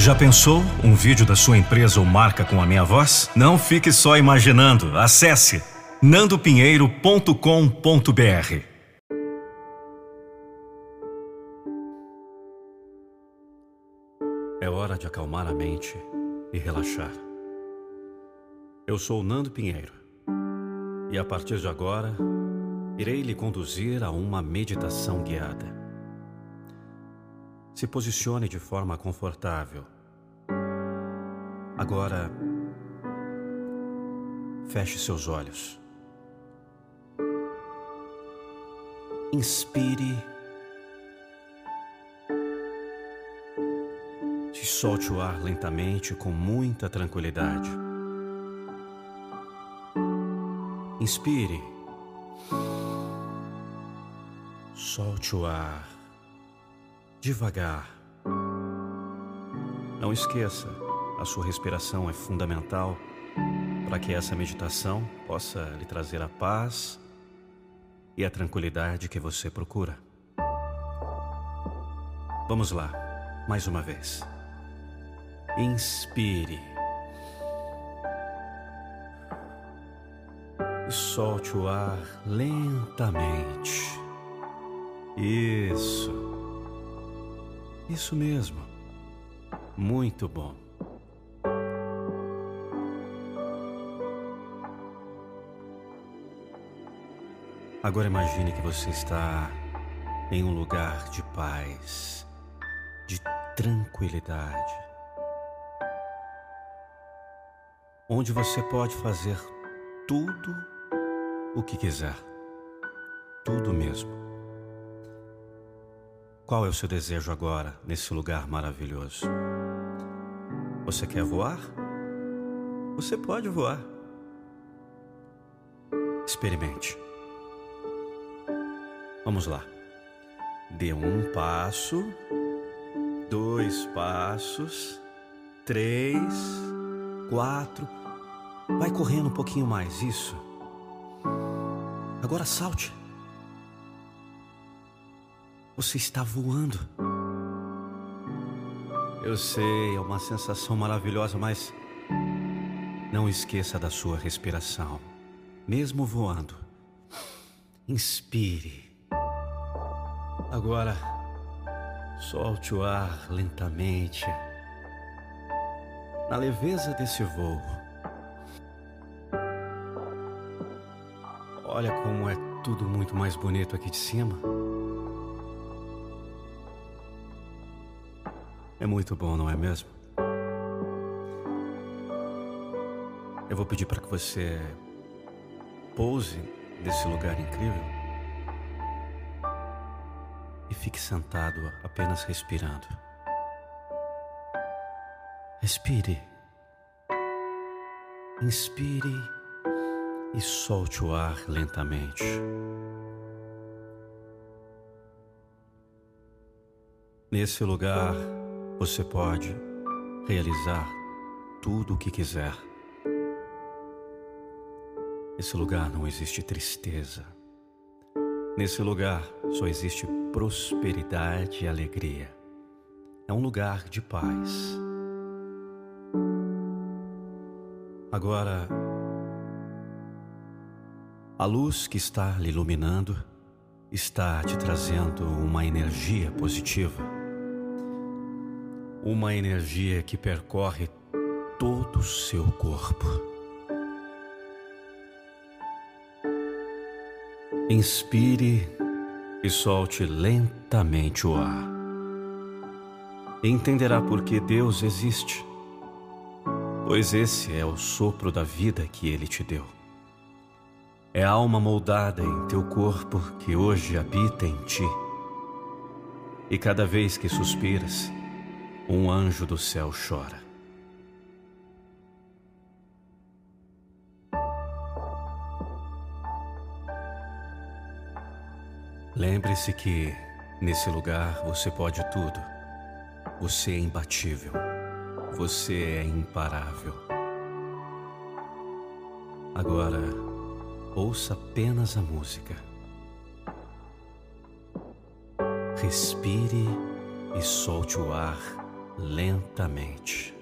Já pensou um vídeo da sua empresa ou marca com a minha voz? Não fique só imaginando. Acesse nandopinheiro.com.br. É hora de acalmar a mente e relaxar. Eu sou Nando Pinheiro e a partir de agora irei lhe conduzir a uma meditação guiada. Se posicione de forma confortável. Agora, feche seus olhos. Inspire e solte o ar lentamente com muita tranquilidade. Inspire. Solte o ar devagar. Não esqueça, a sua respiração é fundamental para que essa meditação possa lhe trazer a paz e a tranquilidade que você procura. Vamos lá, mais uma vez. Inspire. E solte o ar lentamente. Isso. Isso mesmo. Muito bom. Agora imagine que você está em um lugar de paz, de tranquilidade, onde você pode fazer tudo o que quiser, tudo mesmo. Qual é o seu desejo agora, nesse lugar maravilhoso? Você quer voar? Você pode voar. Experimente. Vamos lá. Dê um passo, dois passos, três, quatro. Vai correndo um pouquinho mais, isso. Agora salte. Você está voando. Eu sei, é uma sensação maravilhosa, mas não esqueça da sua respiração, mesmo voando. Inspire. Agora, solte o ar lentamente. Na leveza desse voo. Olha como é tudo muito mais bonito aqui de cima. É muito bom, não é mesmo? Eu vou pedir para que você pouse nesse lugar incrível e fique sentado apenas respirando. Respire. Inspire e solte o ar lentamente. Nesse lugar, você pode realizar tudo o que quiser. Nesse lugar não existe tristeza. Nesse lugar só existe prosperidade e alegria. É um lugar de paz. Agora, a luz que está lhe iluminando está te trazendo uma energia positiva uma energia que percorre todo o seu corpo. Inspire e solte lentamente o ar. Entenderá por que Deus existe, pois esse é o sopro da vida que Ele te deu. É a alma moldada em teu corpo que hoje habita em ti. E cada vez que suspiras, um anjo do céu chora. Lembre-se que nesse lugar você pode tudo. Você é imbatível. Você é imparável. Agora, ouça apenas a música. Respire e solte o ar lentamente.